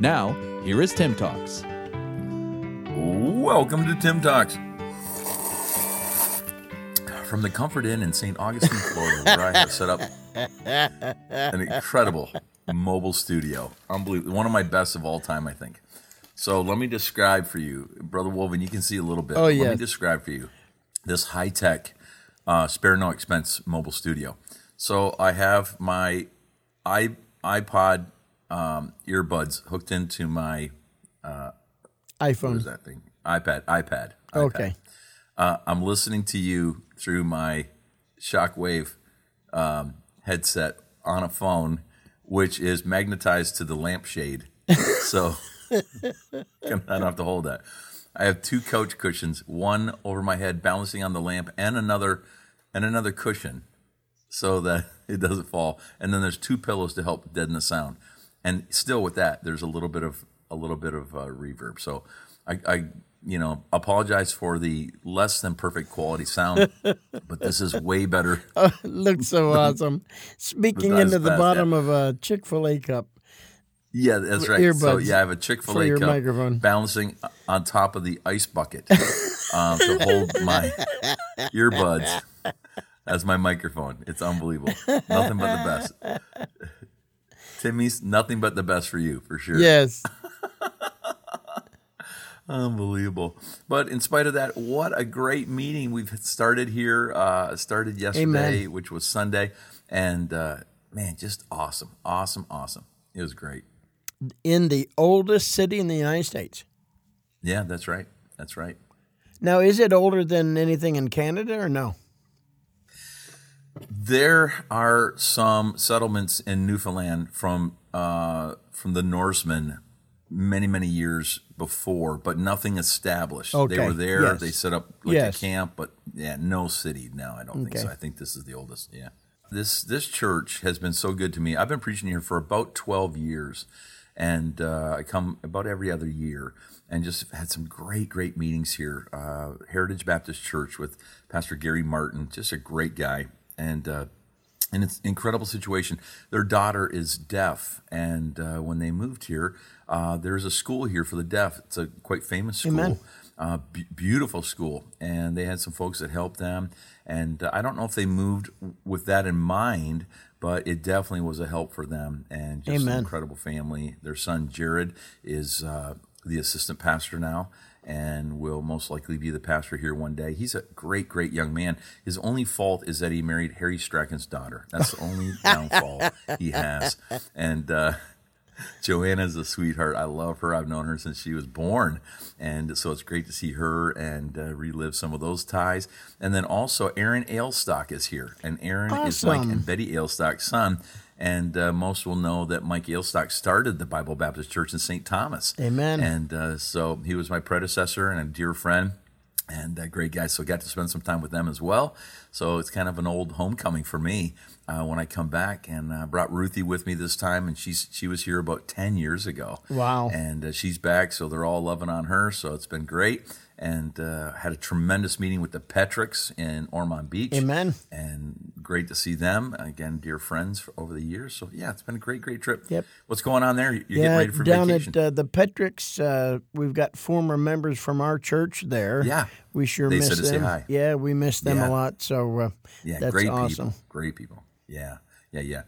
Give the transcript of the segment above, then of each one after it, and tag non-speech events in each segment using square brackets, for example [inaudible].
Now, here is TIIM Talks. Welcome to TIIM Talks. From the Comfort Inn in St. Augustine, Florida, where I have set up an incredible mobile studio. Unbelievable. One of my best of all time, I think. So let me describe for you, Brother Wolven, you can see a little bit. Oh, Let me describe for you this high tech, uh, spare no expense mobile studio. So I have my i iPod um, earbuds hooked into my what is iPhone. that thing? iPad, iPad. iPad. Okay. Uh, I'm listening to you through my Shockwave um, headset on a phone, which is magnetized to the lampshade. [laughs] so [laughs] I don't have to hold that. I have two couch cushions, one over my head balancing on the lamp, and another and another cushion so that [laughs] it doesn't fall. And then there's two pillows to help deaden the sound. And still with that, there's a little bit of a little bit of uh, reverb. So I, I, you know, apologize for the less than perfect quality sound, [laughs] but this is way better. Looks so [laughs] awesome. Speaking into the bottom of a Chick fil A cup. Yeah, that's right. So yeah, I have a Chick Fil A cup microphone. balancing on top of the ice bucket [laughs] um, to hold my earbuds as my microphone. It's unbelievable. Nothing but the best. Timmy's nothing but the best for you, for sure. Yes. [laughs] Unbelievable. But in spite of that, what a great meeting we've started here. Uh, started yesterday, Amen. which was Sunday, and uh, man, just awesome, awesome, awesome. It was great. In the oldest city in the United States. Yeah, that's right. That's right. Now, is it older than anything in Canada or no? There are some settlements in Newfoundland from uh, from the Norsemen many many years before, but nothing established. They were there. yes. They set up like Yes. a camp, but yeah, no city. No, I don't think so. I think this is the oldest. Yeah, this this church has been so good to me. I've been preaching here for about twelve years, and uh, I come about every other year. And just had some great, great meetings here. Uh, Heritage Baptist Church with Pastor Gary Martin, just a great guy, and uh, and it's an incredible situation. Their daughter is deaf, and uh, when they moved here, uh, there's a school here for the deaf. It's a quite famous school, Amen. uh, b- beautiful school, and they had some folks that helped them. And uh, I don't know if they moved with that in mind, but it definitely was a help for them, and just an incredible family. Their son Jared is uh, the assistant pastor now. And will most likely be the pastor here one day. He's a great, great young man. His only fault is that he married Harry Strachan's daughter. That's the only [laughs] downfall he has. And uh, [laughs] Joanna's a sweetheart. I love her. I've known her since she was born. And so it's great to see her and uh, relive some of those ties. And then also, Aaron Ailstock is here. And Aaron is Mike Awesome. and Betty Ailstock's son. And uh, most will know that Mike Ailstock started the Bible Baptist Church in St. Thomas. Amen. And uh, so he was my predecessor and a dear friend and a great guy. So I got to spend some time with them as well. So it's kind of an old homecoming for me uh, when I come back. And uh, brought Ruthie with me this time, and she's she was here about ten years ago. Wow. And uh, she's back, so they're all loving on her. So it's been great. And uh, had a tremendous meeting with the Petricks in Ormond Beach. Amen. And great to see them again, dear friends over the years. So yeah, it's been a great, great trip. Yep. What's going on there? You're yeah, getting ready for down vacation. at uh, the Petricks, uh, we've got former members from our church there. Yeah. we sure They miss said to say them. hi. Yeah, we miss them Yeah. a lot. So uh, yeah, that's great awesome. people. Great people. Yeah, yeah, yeah.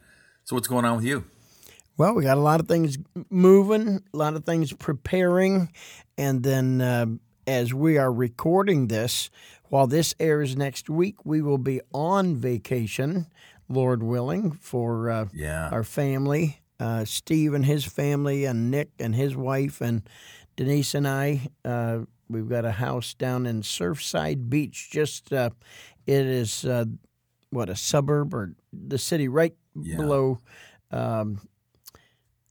So what's going on with you? Well, we got a lot of things moving, a lot of things preparing, and then uh, as we are recording this, while this airs next week, we will be on vacation, Lord willing, for uh, Yeah. our family. Uh, Steve and his family, and Nick and his wife, and Denise and I. Uh, we've got a house down in Surfside Beach. Just uh, it is uh, what a suburb or the city right Yeah. below um,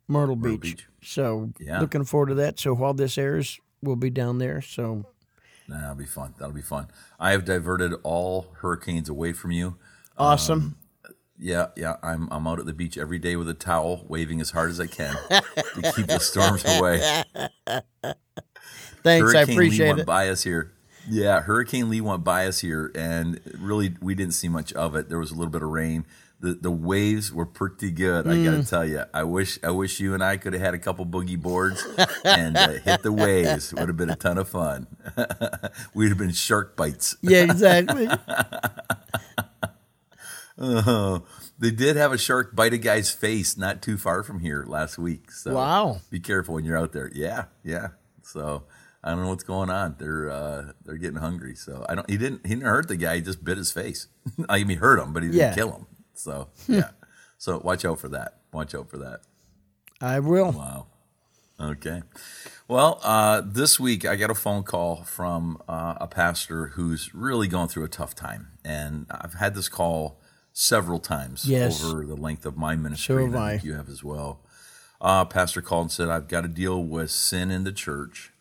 Myrtle Beach. Beach. So Yeah. looking forward to that. So while this airs, we'll be down there. So Nah, that'll be fun. That'll be fun. I have diverted all hurricanes away from you. awesome. Um, yeah, yeah. I'm I'm out at the beach every day with a towel, waving as hard as I can to keep the storms away. [laughs] Thanks, I Hurricane Lee appreciate went it. by us here. Yeah, Hurricane Lee went by us here, and really we didn't see much of it. There was a little bit of rain. The the waves were pretty good. I Mm. got to tell you. I wish I wish you and I could have had a couple boogie boards and uh, hit the waves. It would have been a ton of fun. [laughs] We'd have been shark bites. Yeah, exactly. Oh, [laughs] they did have a shark bite a guy's face not too far from here last week. So Wow. be careful when you're out there. Yeah, yeah. So I don't know what's going on. They're uh, they're getting hungry. So I don't. He didn't. He didn't hurt the guy. He just bit his face. [laughs] I mean, he hurt him, but he didn't Yeah. kill him. So yeah. so watch out for that. Watch out for that. I will. Wow. Okay. Well, uh, this week I got a phone call from uh, a pastor who's really going through a tough time, and I've had this call several times Yes. over the length of my ministry. So and have I think I. you have as well. Uh, pastor called and said, "I've got to deal with sin in the church,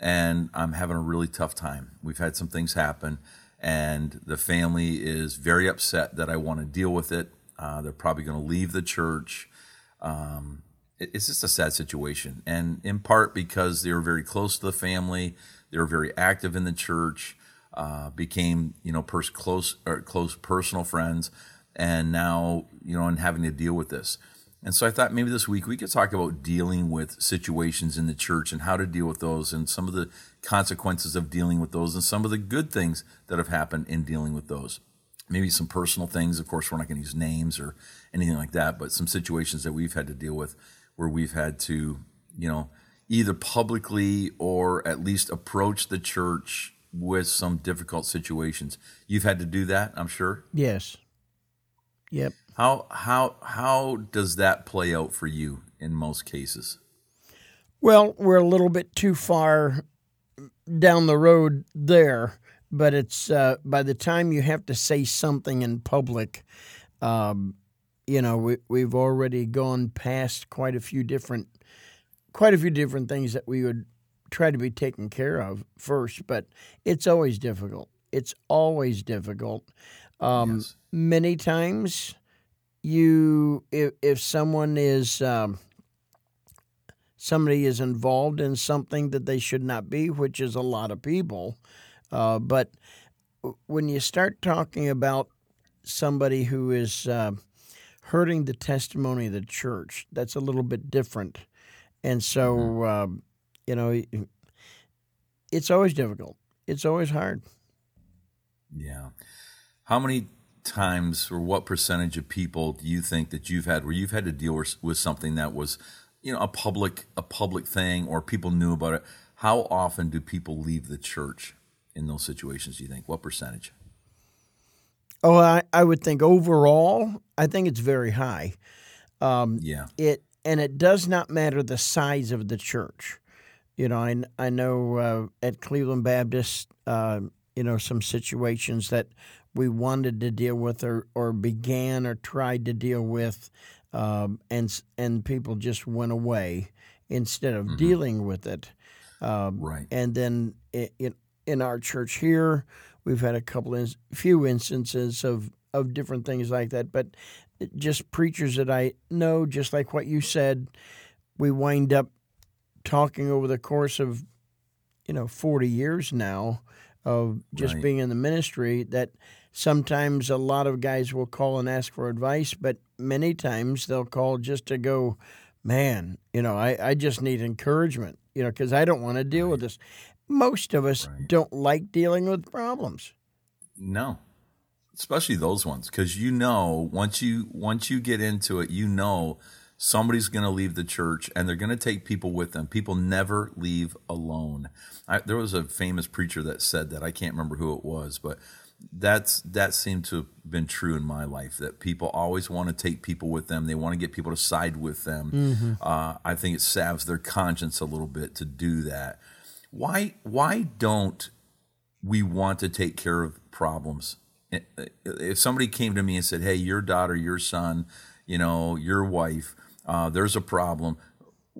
and I'm having a really tough time. We've had some things happen, and the family is very upset that I want to deal with it. Uh, they're probably going to leave the church." Um, it- it's just a sad situation, and in part because they were very close to the family, they were very active in the church, uh, became you know pers- close close personal friends, and now you know and having to deal with this. And so I thought maybe this week we could talk about dealing with situations in the church and how to deal with those and some of the consequences of dealing with those and some of the good things that have happened in dealing with those maybe some personal things. Of course, we're not going to use names or anything like that, but some situations that we've had to deal with where we've had to, you know, either publicly or at least approach the church with some difficult situations. You've had to do that, I'm sure. Yes. Yep. How how how does that play out for you in most cases? Well, we're a little bit too far down the road there, but it's uh, by the time you have to say something in public, um, you know, we, we've already gone past quite a few different, quite a few different things that we would try to be taken care of first. But it's always difficult. It's always difficult. Um, Yes. Many times, you if if someone is um, somebody is involved in something that they should not be, which is a lot of people. Uh, but when you start talking about somebody who is uh, hurting the testimony of the church, that's a little bit different. And so, um, you know, it's always difficult. It's always hard. Yeah. How many times or what percentage of people do you think that you've had where you've had to deal with, something that was, you know, a public a public thing or people knew about it? How often do people leave the church in those situations, do you think? What percentage? Oh, I, I would think overall, I think it's very high. Um, Yeah. it and it does not matter the size of the church. You know, I, I know uh, at Cleveland Baptist, uh, you know, some situations that we wanted to deal with or, or began or tried to deal with, um, and and people just went away instead of dealing with it. Um, Right. and then in in our church here, we've had a couple in, few instances of of different things like that, but just preachers that I know, just like what you said, we wind up talking over the course of you know 40 years now of just Right. being in the ministry that sometimes a lot of guys will call and ask for advice but many times they'll call just to go man you know i, I just need encouragement you know because i don't want to deal with this most of us Right. don't like dealing with problems No. Especially those ones cuz you know once you once you get into it, you know somebody's going to leave the church and they're going to take people with them. People never leave alone. I, there was a famous preacher that said that. I can't remember who it was, but that's that seemed to have been true in my life that people always want to take people with them. They want to get people to side with them. Uh, I think it salves their conscience a little bit to do that. Why why don't we want to take care of problems. If somebody came to me and said, "Hey, your daughter, your son, you know, your wife, uh, there's a problem,"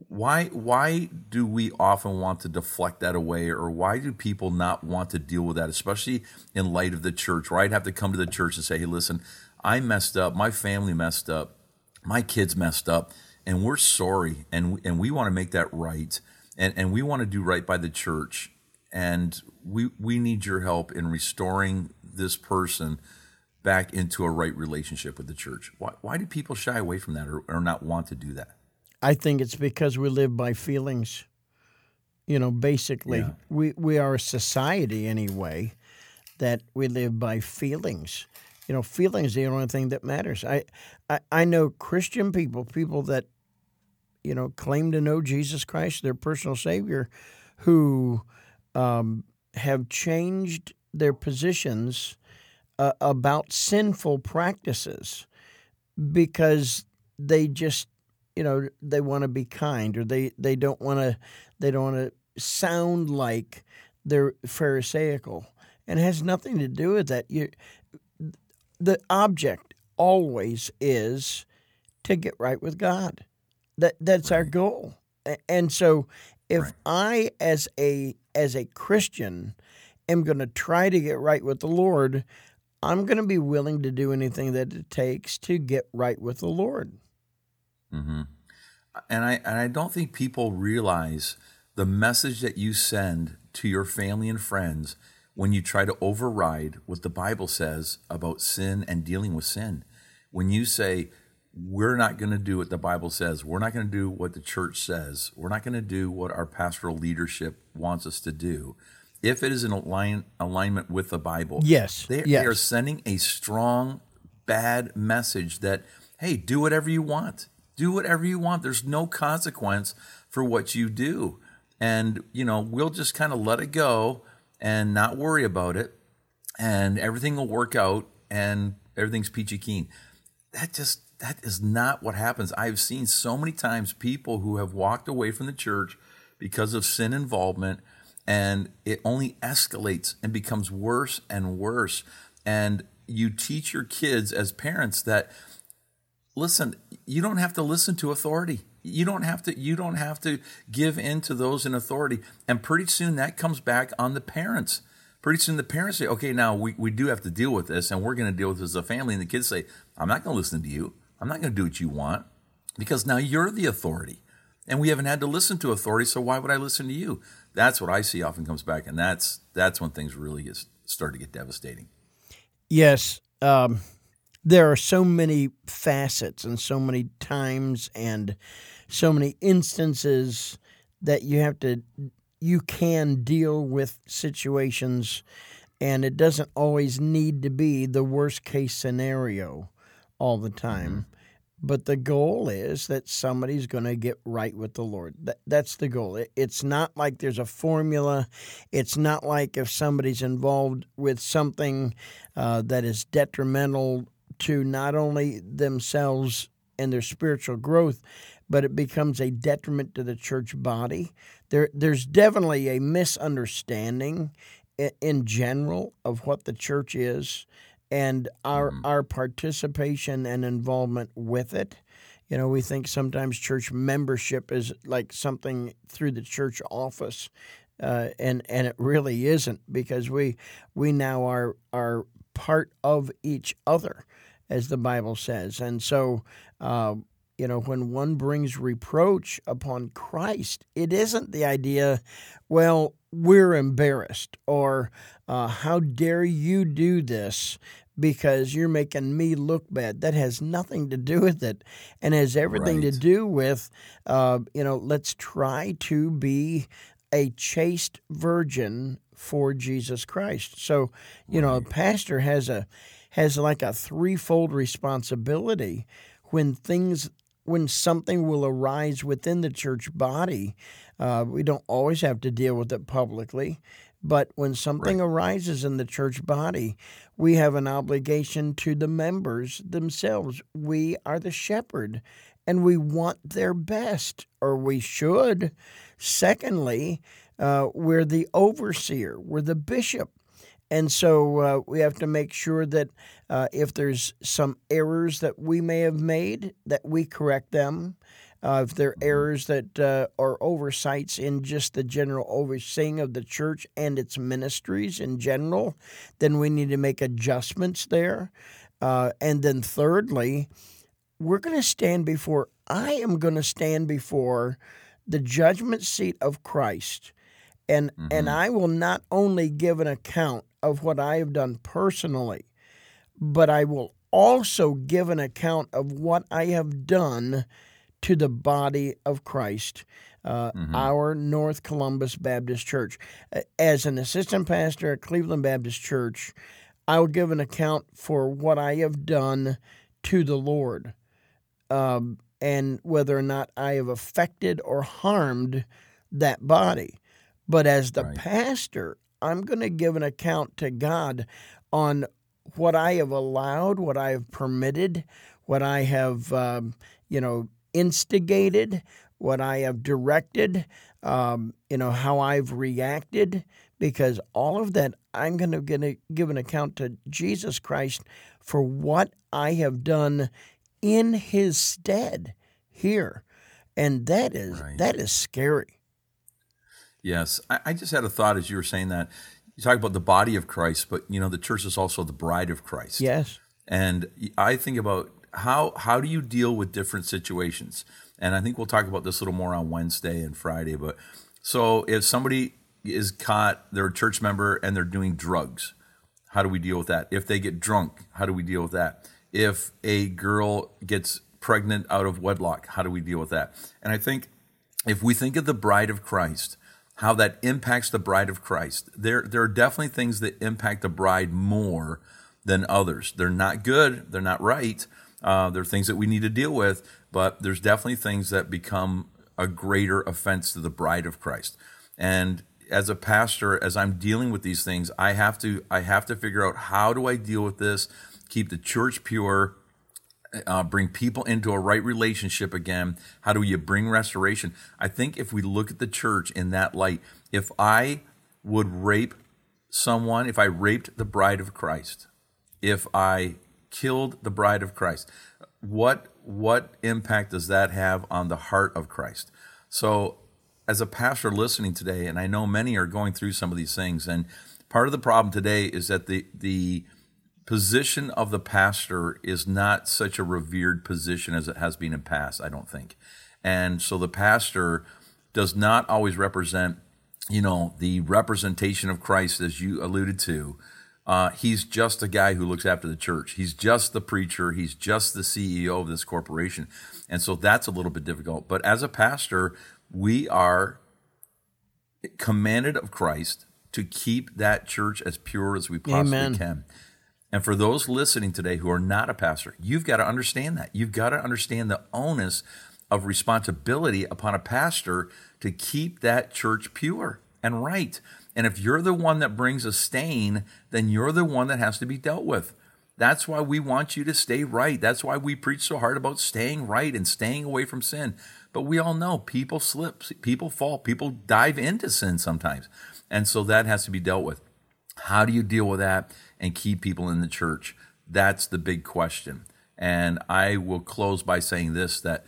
why why do we often want to deflect that away or why do people not want to deal with that especially in light of the church where i'd have to come to the church and say hey listen i messed up. My family messed up. My kids messed up. And we're sorry and and we want to make that right and and we want to do right by the church. And we we need your help in restoring this person back into a right relationship with the church why why do people shy away from that or, or not want to do that I think it's because we live by feelings. You know, basically, Yeah. we, we are a society anyway that we live by feelings. You know, feelings are the only thing that matters. I, I, I know Christian people, people that, you know, claim to know Jesus Christ, their personal Savior, who um, have changed their positions uh, about sinful practices because they just you know they want to be kind or they they don't want to they don't want to sound like they're pharisaical. And it has nothing to do with that. You the object always is to get right with god. That that's our goal. And so if Right. i as a as a christian am going to try to get right with the lord i'm going to be willing to do anything that it takes to get right with the lord hmm And I and I don't think people realize the message that you send to your family and friends when you try to override what the Bible says about sin and dealing with sin. When you say we're not going to do what the Bible says, we're not going to do what the church says, we're not going to do what our pastoral leadership wants us to do. If it is in align, alignment with the Bible, Yes, they, yes. they are sending a strong, bad message that, hey, do whatever you want. Do whatever you want. There's no consequence for what you do. And, you know, we'll just kind of let it go and not worry about it. And everything will work out and everything's peachy keen. That just, that is not what happens. I've seen so many times people who have walked away from the church because of sin involvement and it only escalates and becomes worse and worse. And you teach your kids as parents that listen, you don't have to listen to authority. You don't have to you don't have to give in to those in authority. And pretty soon that comes back on the parents. Pretty soon the parents say, okay, now we, we do have to deal with this and we're to deal with this as a family. And the kids say, I'm not to listen to you. I'm not to do what you want because now you're the authority. And we haven't had to listen to authority, so why would I listen to you? That's what I see often comes back, and that's that's when things really get, start to get devastating. Yes, um, there are so many facets and so many times and so many instances that you have to you can deal with situations and it doesn't always need to be the worst case scenario all the time but the goal is that somebody's going to get right with the Lord. That, that's the goal. It, it's not like there's a formula. It's not like if somebody's involved with something uh, that is detrimental to not only themselves and their spiritual growth, but it becomes a detriment to the church body. There, there's definitely a misunderstanding in general of what the church is and our our participation and involvement with it. You know, we think sometimes church membership is like something through the church office, uh, and and it really isn't because we we now are are part of each other, as the Bible says, and so. Uh, you know, when one brings reproach upon Christ, it isn't the idea, well, we're embarrassed or uh, how dare you do this because you're making me look bad. That has nothing to do with it and has everything to do with, uh, you know, let's try to be a chaste virgin for Jesus Christ. So, you know, a pastor has a has like a threefold responsibility when things when something will arise within the church body. Uh, we don't always have to deal with it publicly, but when something arises in the church body, we have an obligation to the members themselves. We are the shepherd and we want their best, or we should. Secondly, uh, we're the overseer, we're the bishop. And so uh, we have to make sure that uh, if there's some errors that we may have made, that we correct them. Uh, if there are errors that uh, are oversights in just the general overseeing of the church and its ministries in general, then we need to make adjustments there. Uh, and then, thirdly, we're going to stand before, I am going to stand before the judgment seat of Christ. And, mm-hmm. and I will not only give an account of what I have done personally, but I will also give an account of what I have done to the body of Christ, uh, mm-hmm. our North Columbus Baptist Church. As an assistant pastor at Cleveland Baptist Church, I will give an account for what I have done to the Lord um, and whether or not I have affected or harmed that body. But as the right. pastor, I'm going to give an account to God on what I have allowed, what I have permitted, what I have, um, you know, instigated, what I have directed, um, you know, how I've reacted, because all of that I'm going to give an account to Jesus Christ for what I have done in His stead here, and that is right. that is scary. Yes, I, I just had a thought as you were saying that you talk about the body of Christ, but you know the church is also the bride of Christ. Yes. And I think about how how do you deal with different situations? And I think we'll talk about this a little more on Wednesday and Friday. But so if somebody is caught, they're a church member and they're doing drugs, how do we deal with that? If they get drunk, how do we deal with that? If a girl gets pregnant out of wedlock, how do we deal with that? And I think if we think of the bride of Christ, how that impacts the bride of Christ. There, there are definitely things that impact the bride more than others. They're not good, they're not right. Uh, there are things that we need to deal with, but there's definitely things that become a greater offense to the bride of Christ. And as a pastor, as I'm dealing with these things, I have to I have to figure out how do I deal with this, keep the church pure, uh, bring people into a right relationship again? How do you bring restoration? I think if we look at the church in that light, if I would rape someone, if I raped the bride of Christ, if I killed the bride of Christ, what what impact does that have on the heart of Christ? So, as a pastor listening today, and I know many are going through some of these things, and part of the problem today is that the the position of the pastor is not such a revered position as it has been in past, I don't think. And so the pastor does not always represent, you know, the representation of Christ as you alluded to. Uh, he's just a guy who looks after the church. He's just the preacher. He's just the CEO of this corporation. And so that's a little bit difficult. But as a pastor, we are commanded of Christ to keep that church as pure as we possibly Amen. can. And for those listening today who are not a pastor, you've got to understand that. You've got to understand the onus of responsibility upon a pastor to keep that church pure and right. And if you're the one that brings a stain, then you're the one that has to be dealt with. That's why we want you to stay right. That's why we preach so hard about staying right and staying away from sin. But we all know people slip, people fall, people dive into sin sometimes. And so that has to be dealt with. How do you deal with that? And keep people in the church? That's the big question. And I will close by saying this that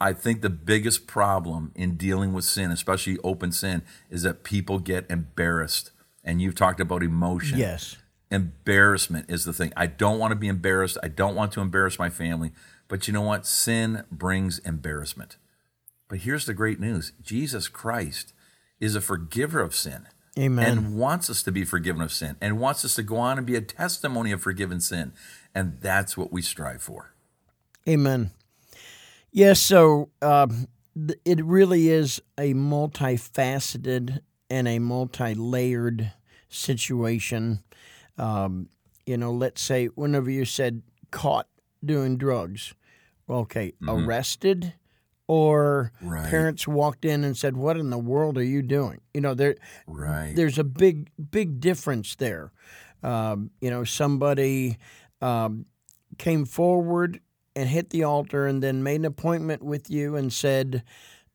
I think the biggest problem in dealing with sin, especially open sin, is that people get embarrassed. And you've talked about emotion. Yes. Embarrassment is the thing. I don't want to be embarrassed. I don't want to embarrass my family. But you know what? Sin brings embarrassment. But here's the great news Jesus Christ is a forgiver of sin. Amen. And wants us to be forgiven of sin and wants us to go on and be a testimony of forgiven sin. And that's what we strive for. Amen. Yes, so um, it really is a multifaceted and a multi layered situation. Um, you know, let's say whenever you said caught doing drugs, okay, mm-hmm. arrested or right. parents walked in and said, "What in the world are you doing?" You know, there, right. there's a big, big difference there. Um, you know, somebody um, came forward and hit the altar, and then made an appointment with you and said,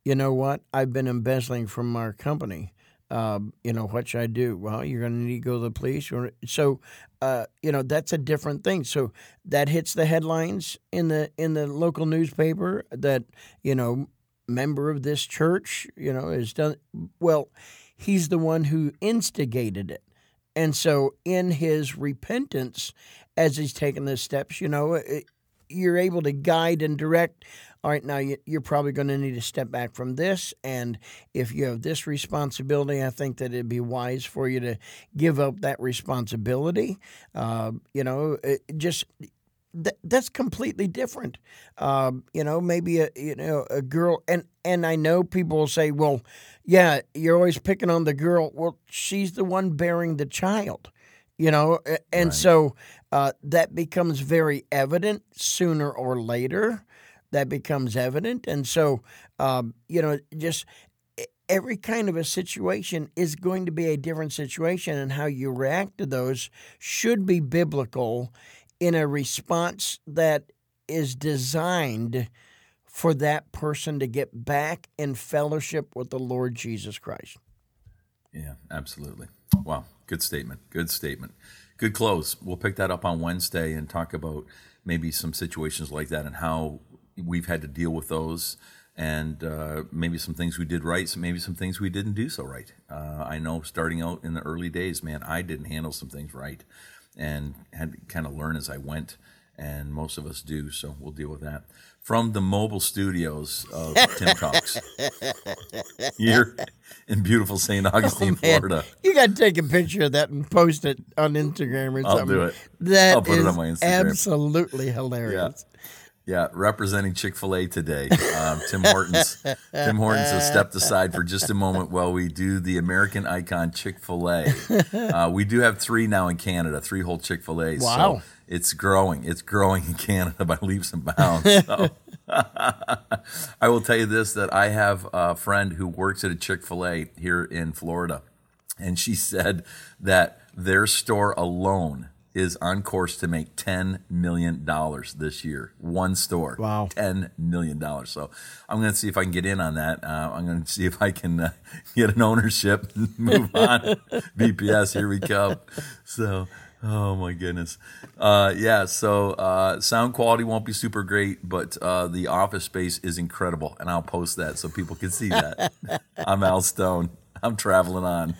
"You know what? I've been embezzling from our company." Uh, you know, what should I do? Well, you're going to need to go to the police. So, uh, you know, that's a different thing. So that hits the headlines in the in the local newspaper that you know member of this church, you know, has done well. He's the one who instigated it. And so, in his repentance, as he's taking the steps, you know, it, you're able to guide and direct. All right, now you're probably going to need to step back from this. And if you have this responsibility, I think that it'd be wise for you to give up that responsibility. Uh, you know, just th- that's completely different. Um, you know, maybe a you know a girl, and and I know people will say, well, yeah, you're always picking on the girl. Well, she's the one bearing the child. You know, and right. so uh, that becomes very evident sooner or later. That becomes evident, and so um, you know, just every kind of a situation is going to be a different situation, and how you react to those should be biblical in a response that is designed for that person to get back in fellowship with the Lord Jesus Christ. Yeah, absolutely. Wow, good statement. Good statement. Good close. We'll pick that up on Wednesday and talk about maybe some situations like that and how we've had to deal with those and uh, maybe some things we did right, maybe some things we didn't do so right. Uh, I know starting out in the early days, man, I didn't handle some things right and had to kind of learn as I went, and most of us do. So we'll deal with that. From the mobile studios of TIIM Talks here in beautiful St. Oh, Augustine, oh, Florida. You got to take a picture of that and post it on Instagram or something. I'll do it. That I'll put it on my Instagram. absolutely hilarious. Yeah. Yeah, representing Chick Fil A today, um, Tim Hortons. Tim Hortons has stepped aside for just a moment while we do the American icon Chick Fil A. Uh, we do have three now in Canada, three whole Chick Fil A's. Wow, so it's growing. It's growing in Canada by leaps and bounds. So. [laughs] I will tell you this: that I have a friend who works at a Chick Fil A here in Florida, and she said that their store alone is on course to make $10 million this year. One store. Wow. $10 million. So I'm going to see if I can get in on that. Uh, I'm going to see if I can uh, get an ownership and [laughs] move on. [laughs] BPS, here we come. So, oh my goodness. Uh, yeah, so uh, sound quality won't be super great, but uh, the office space is incredible. And I'll post that so people can see that. [laughs] I'm Al Stone. I'm traveling on.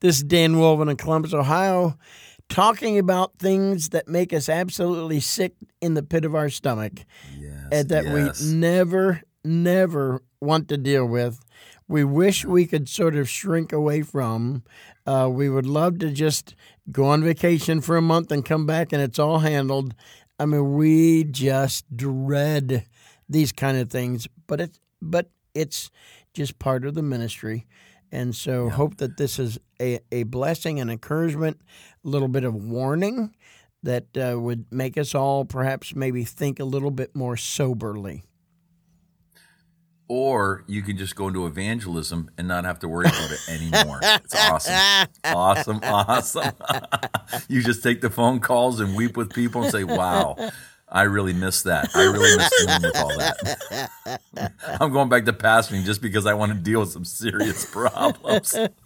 This is Dan Wolven in Columbus, Ohio talking about things that make us absolutely sick in the pit of our stomach yes, and that yes. we never, never want to deal with. We wish we could sort of shrink away from. Uh, we would love to just go on vacation for a month and come back and it's all handled. I mean, we just dread these kind of things, but it's but it's just part of the ministry. And so, yeah. hope that this is a, a blessing and encouragement, a little bit of warning that uh, would make us all perhaps maybe think a little bit more soberly. Or you can just go into evangelism and not have to worry about it anymore. It's awesome. Awesome. [laughs] Awesome. [laughs] you just take the phone calls and weep with people and say, wow, I really miss that. I really miss dealing with all that. [laughs] I'm going back to pastoring just because I want to deal with some serious problems. [laughs]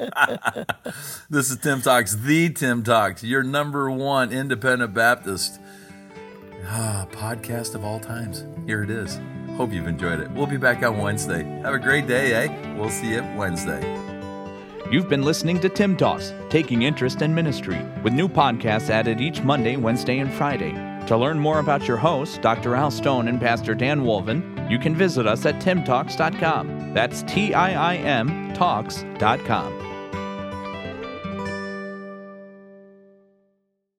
this is TIIM Talks, the TIIM Talks, your number one independent Baptist ah, podcast of all times. Here it is. Hope you've enjoyed it. We'll be back on Wednesday. Have a great day, eh? We'll see you Wednesday. You've been listening to TIIM Talks, taking interest in ministry, with new podcasts added each Monday, Wednesday, and Friday. To learn more about your hosts, Dr. Al Stone and Pastor Dan Wolven, you can visit us at tiimtalks.com. That's T I I M talks.com.